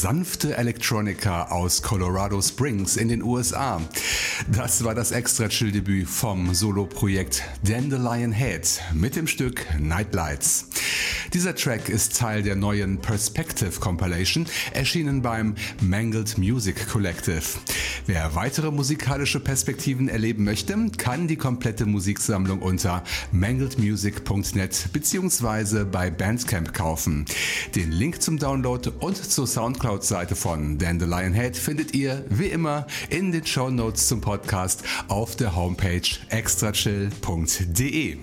Sanfte Electronica aus Colorado Springs in den USA. Das war das Extra-Chill-Debüt vom Solo-Projekt Dandelion Head mit dem Stück Nightlights. Dieser Track ist Teil der neuen Perspective Compilation, erschienen beim Mangled Music Collective. Wer weitere musikalische Perspektiven erleben möchte, kann die komplette Musiksammlung unter mangledmusic.net bzw. bei Bandcamp kaufen. Den Link zum Download und zur Soundcloud-Seite von Dandelion Head findet ihr wie immer in den Show Notes zum Podcast auf der Homepage extrachill.de.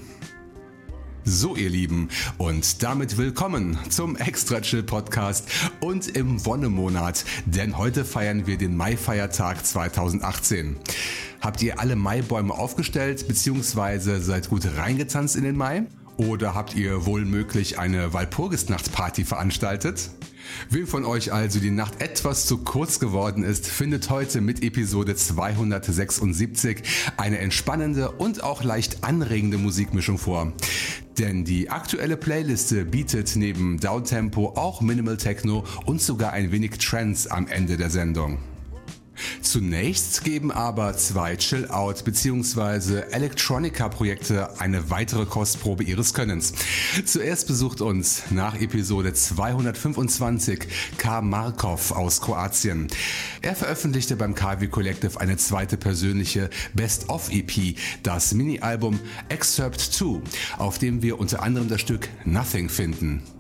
So ihr Lieben und damit willkommen zum Extra Chill Podcast und im Wonnemonat, denn heute feiern wir den Mai-Feiertag 2018. Habt ihr alle Maibäume aufgestellt bzw. seid gut reingetanzt in den Mai? Oder habt ihr wohl möglich eine Walpurgisnachtparty veranstaltet? Wem von euch also die Nacht etwas zu kurz geworden ist, findet heute mit Episode 276 eine entspannende und auch leicht anregende Musikmischung vor. Denn die aktuelle Playliste bietet neben Downtempo auch Minimal Techno und sogar ein wenig Trance am Ende der Sendung. Zunächst geben aber zwei Chill-Out- bzw. Electronica-Projekte eine weitere Kostprobe ihres Könnens. Zuerst besucht uns nach Episode 225 K. Markov aus Kroatien. Er veröffentlichte beim KW Collective eine zweite persönliche Best-of-EP, das Mini-Album Excerpt 2, auf dem wir unter anderem das Stück Nothing finden.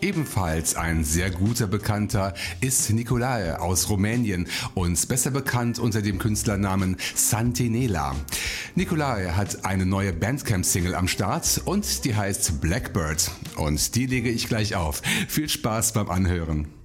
Ebenfalls ein sehr guter Bekannter ist Nicolae aus Rumänien, uns besser bekannt unter dem Künstlernamen Santinela. Nicolae hat eine neue Bandcamp-Single am Start und die heißt Blackbird. Und die lege ich gleich auf. Viel Spaß beim Anhören.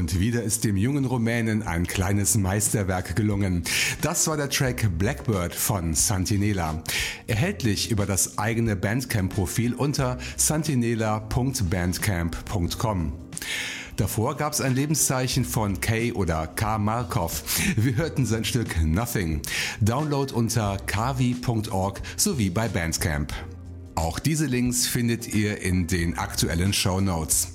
Und wieder ist dem jungen Rumänen ein kleines Meisterwerk gelungen. Das war der Track Blackbird von Santinela. Erhältlich über das eigene Bandcamp-Profil unter santinela.bandcamp.com. Davor gab es ein Lebenszeichen von K oder K. Markov. Wir hörten sein Stück Nothing. Download unter kavi.org sowie bei Bandcamp. Auch diese Links findet ihr in den aktuellen Show Notes.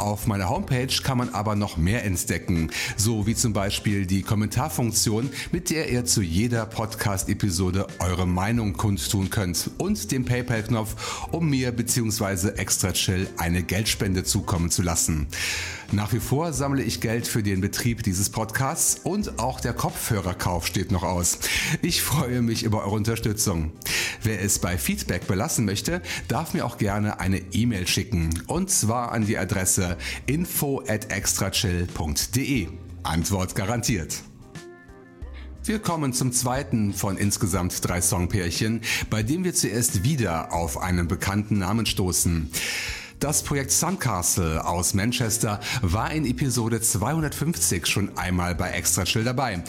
Auf meiner Homepage kann man aber noch mehr entdecken, so wie zum Beispiel die Kommentarfunktion, mit der ihr zu jeder Podcast-Episode eure Meinung kundtun könnt und den PayPal-Knopf, um mir bzw. Extra Chill eine Geldspende zukommen zu lassen. Nach wie vor sammle ich Geld für den Betrieb dieses Podcasts und auch der Kopfhörerkauf steht noch aus. Ich freue mich über eure Unterstützung. Wer es bei Feedback belassen möchte, darf mir auch gerne eine E-Mail schicken und zwar an die Adresse info at extrachill.de. Antwort garantiert. Wir kommen zum zweiten von insgesamt drei Songpärchen, bei dem wir zuerst wieder auf einen bekannten Namen stoßen. Das Projekt Suncastle aus Manchester war in Episode 250 schon einmal bei Extra Chill dabei.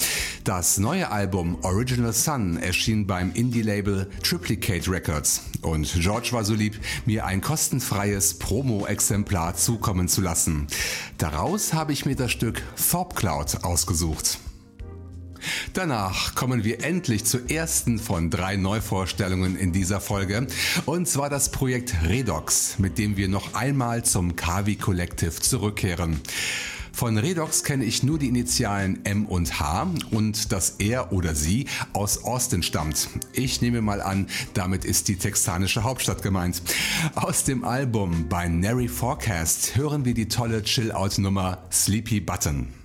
Das neue Album Original Sun erschien beim Indie-Label Triplicate Records und George war so lieb, mir ein kostenfreies Promo-Exemplar zukommen zu lassen. Daraus habe ich mir das Stück Thorpe Cloud ausgesucht. Danach kommen wir endlich zur ersten von drei Neuvorstellungen in dieser Folge. Und zwar das Projekt Redox, mit dem wir noch einmal zum Kavi Collective zurückkehren. Von Redox kenne ich nur die Initialen M und H und dass er oder sie aus Austin stammt. Ich nehme mal an, damit ist die texanische Hauptstadt gemeint. Aus dem Album Binary Forecast hören wir die tolle Chill-Out-Nummer Sleepy Button.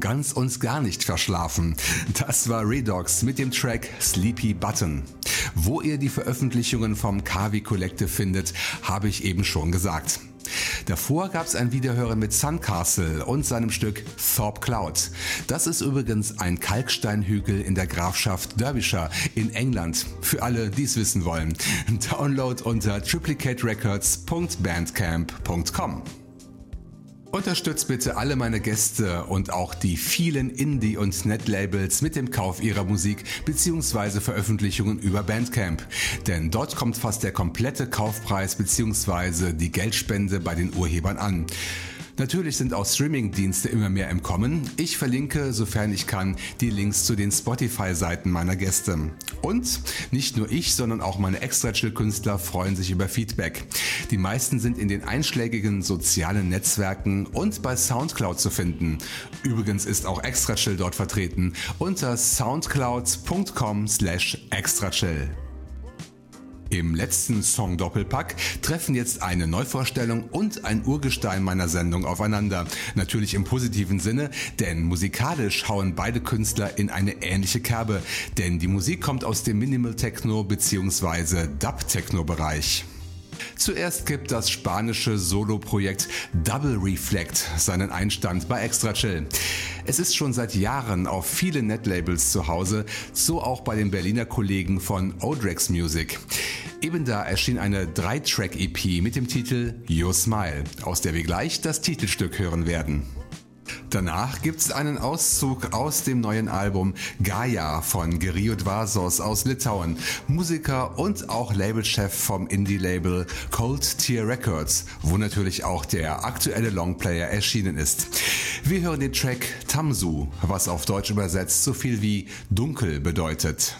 Ganz und gar nicht verschlafen. Das war Redox mit dem Track Sleepy Button. Wo ihr die Veröffentlichungen vom Kavi Collective findet, habe ich eben schon gesagt. Davor gab es ein Wiederhören mit Suncastle und seinem Stück Thorpe Cloud. Das ist übrigens ein Kalksteinhügel in der Grafschaft Derbyshire in England. Für alle, die es wissen wollen. Download unter triplicaterecords.bandcamp.com. Unterstützt bitte alle meine Gäste und auch die vielen Indie- und Net-Labels mit dem Kauf ihrer Musik bzw. Veröffentlichungen über Bandcamp. Denn dort kommt fast der komplette Kaufpreis bzw. die Geldspende bei den Urhebern an. Natürlich sind auch Streaming-Dienste immer mehr im Kommen. Ich verlinke, sofern ich kann, die Links zu den Spotify-Seiten meiner Gäste. Und nicht nur ich, sondern auch meine Extra-Chill-Künstler freuen sich über Feedback. Die meisten sind in den einschlägigen sozialen Netzwerken und bei Soundcloud zu finden. Übrigens ist auch Extra-Chill dort vertreten unter soundcloud.com slash extrachill. Im letzten Song Doppelpack treffen jetzt eine Neuvorstellung und ein Urgestein meiner Sendung aufeinander. Natürlich im positiven Sinne, denn musikalisch hauen beide Künstler in eine ähnliche Kerbe, denn die Musik kommt aus dem Minimal Techno bzw. Dub Techno Bereich. Zuerst gibt das spanische Solo-Projekt Double Reflect seinen Einstand bei Extra Chill. Es ist schon seit Jahren auf vielen Netlabels zu Hause, so auch bei den Berliner Kollegen von Odrex Music. Eben da erschien eine 3-Track-EP mit dem Titel Your Smile, aus der wir gleich das Titelstück hören werden. Danach gibt's einen Auszug aus dem neuen Album Gaia von Gerio Dvasos aus Litauen, Musiker und auch Labelchef vom Indie-Label Cold Tier Records, wo natürlich auch der aktuelle Longplayer erschienen ist. Wir hören den Track Tamsu, was auf Deutsch übersetzt so viel wie dunkel bedeutet.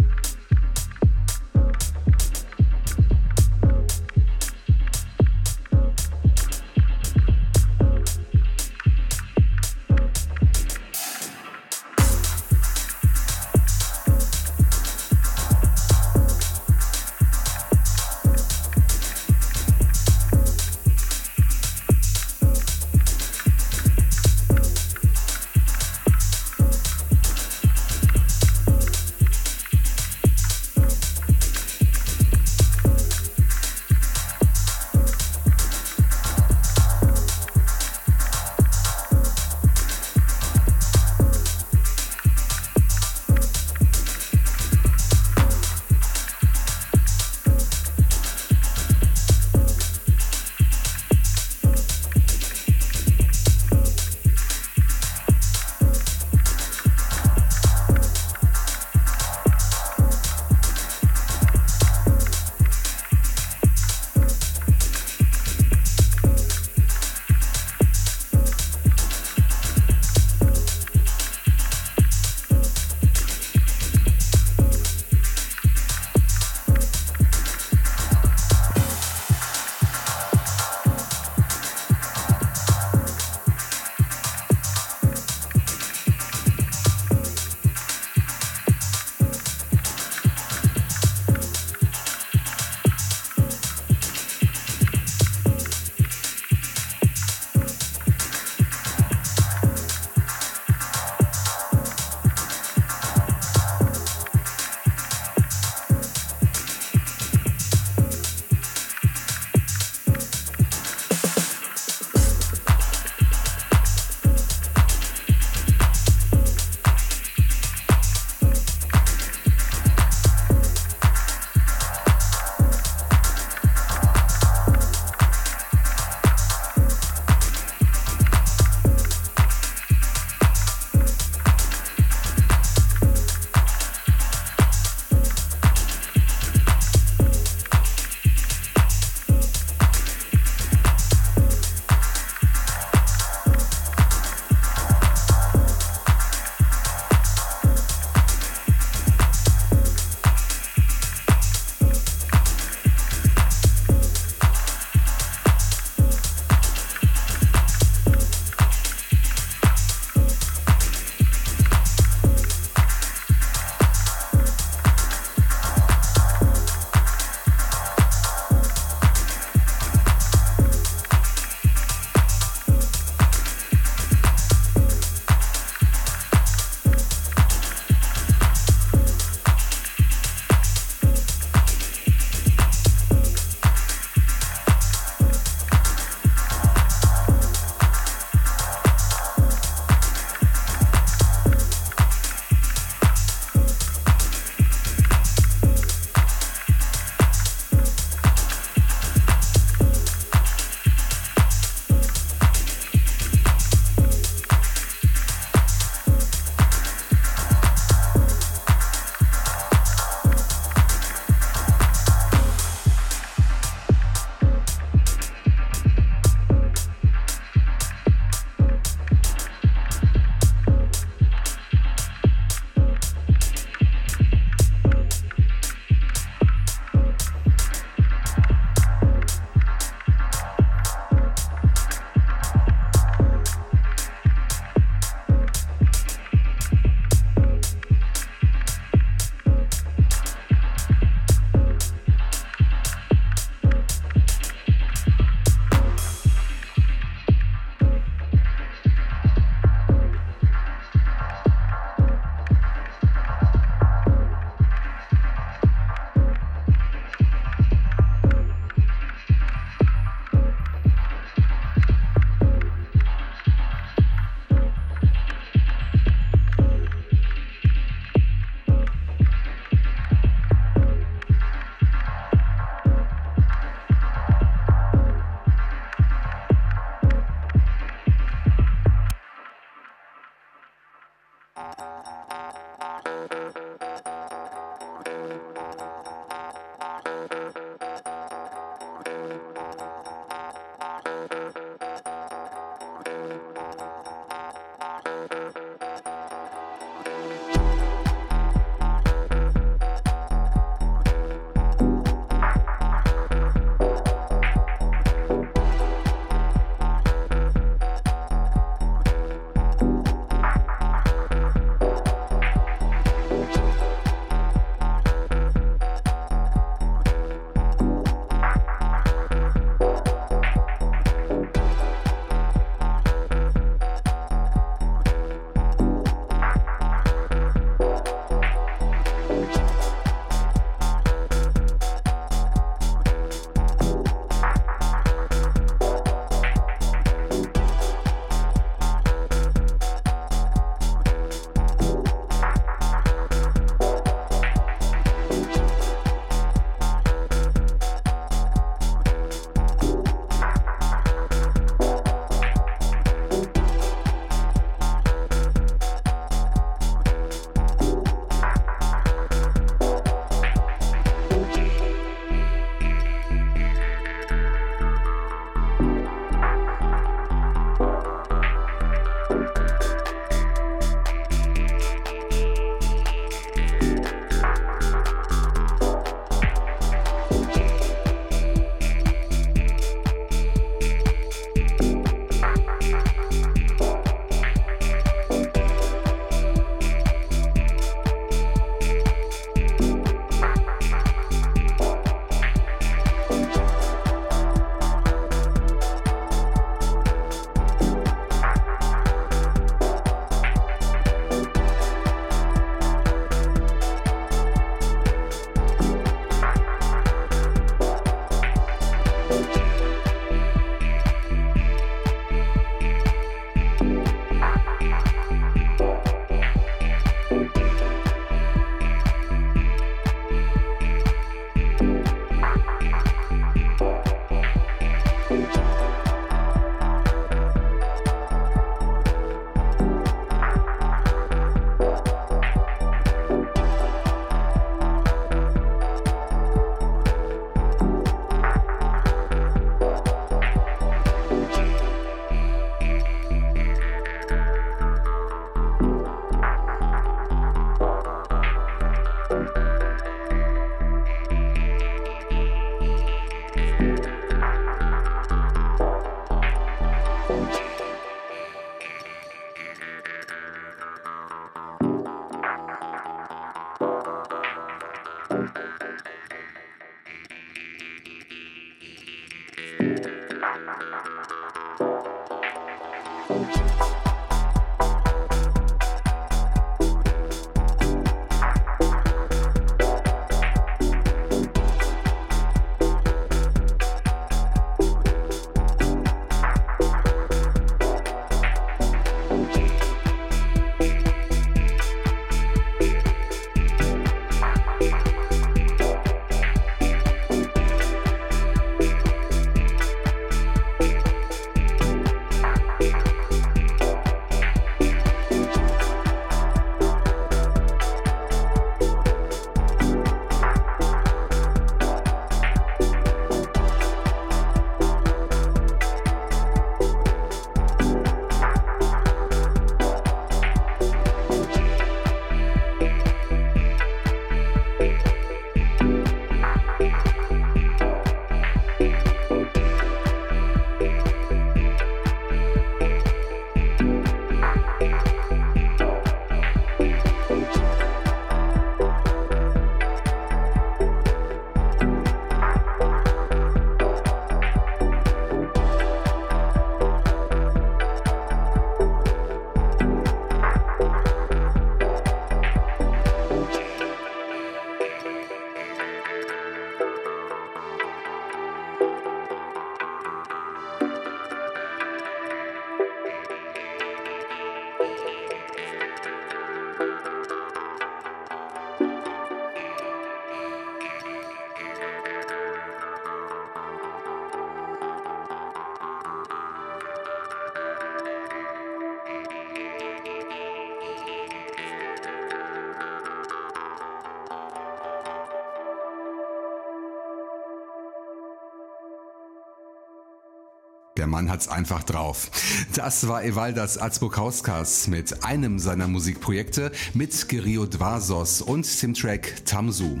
Mann hat's einfach drauf. Das war Evaldas Azbukauskas mit einem seiner Musikprojekte mit Geriot Vasos und dem Track Tamsu.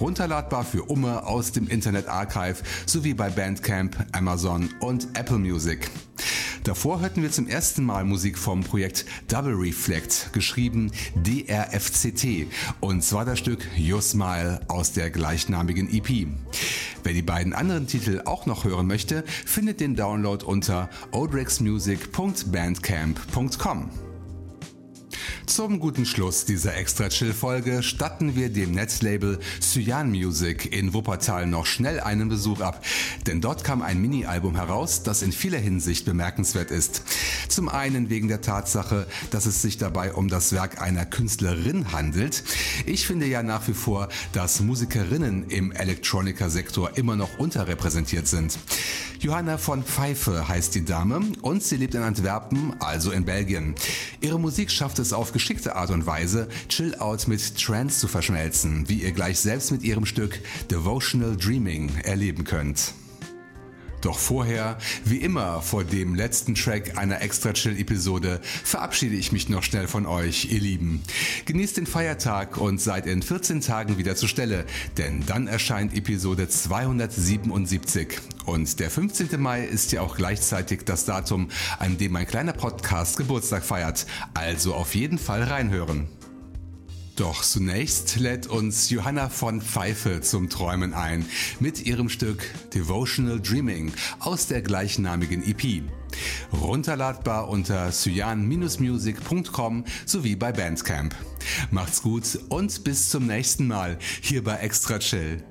Runterladbar für Umme aus dem Internet Archive sowie bei Bandcamp, Amazon und Apple Music. Davor hörten wir zum ersten Mal Musik vom Projekt Double Reflect, geschrieben DRFCT, und zwar das Stück Your Smile aus der gleichnamigen EP. Wer die beiden anderen Titel auch noch hören möchte, findet den Download unter odrexmusic.bandcamp.com. Zum guten Schluss dieser extra chill Folge statten wir dem Netzlabel Cyan Music in Wuppertal noch schnell einen Besuch ab, denn dort kam ein Mini-Album heraus, das in vieler Hinsicht bemerkenswert ist. Zum einen wegen der Tatsache, dass es sich dabei um das Werk einer Künstlerin handelt. Ich finde ja nach wie vor, dass Musikerinnen im Elektroniker-Sektor immer noch unterrepräsentiert sind. Johanna von Pfeife heißt die Dame und sie lebt in Antwerpen, also in Belgien. Ihre Musik schafft es auf geschickte Art und Weise, Chill-Out mit Trance zu verschmelzen, wie ihr gleich selbst mit ihrem Stück Devotional Dreaming erleben könnt. Doch vorher, wie immer vor dem letzten Track einer Extra Chill Episode, verabschiede ich mich noch schnell von euch, ihr Lieben. Genießt den Feiertag und seid in 14 Tagen wieder zur Stelle, denn dann erscheint Episode 277. Und der 15. Mai ist ja auch gleichzeitig das Datum, an dem mein kleiner Podcast Geburtstag feiert. Also auf jeden Fall reinhören. Doch zunächst lädt uns Johanna von Pfeife zum Träumen ein mit ihrem Stück Devotional Dreaming aus der gleichnamigen EP. Runterladbar unter cyan-music.com sowie bei Bandcamp. Macht's gut und bis zum nächsten Mal hier bei Extra Chill.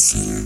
Extra chill.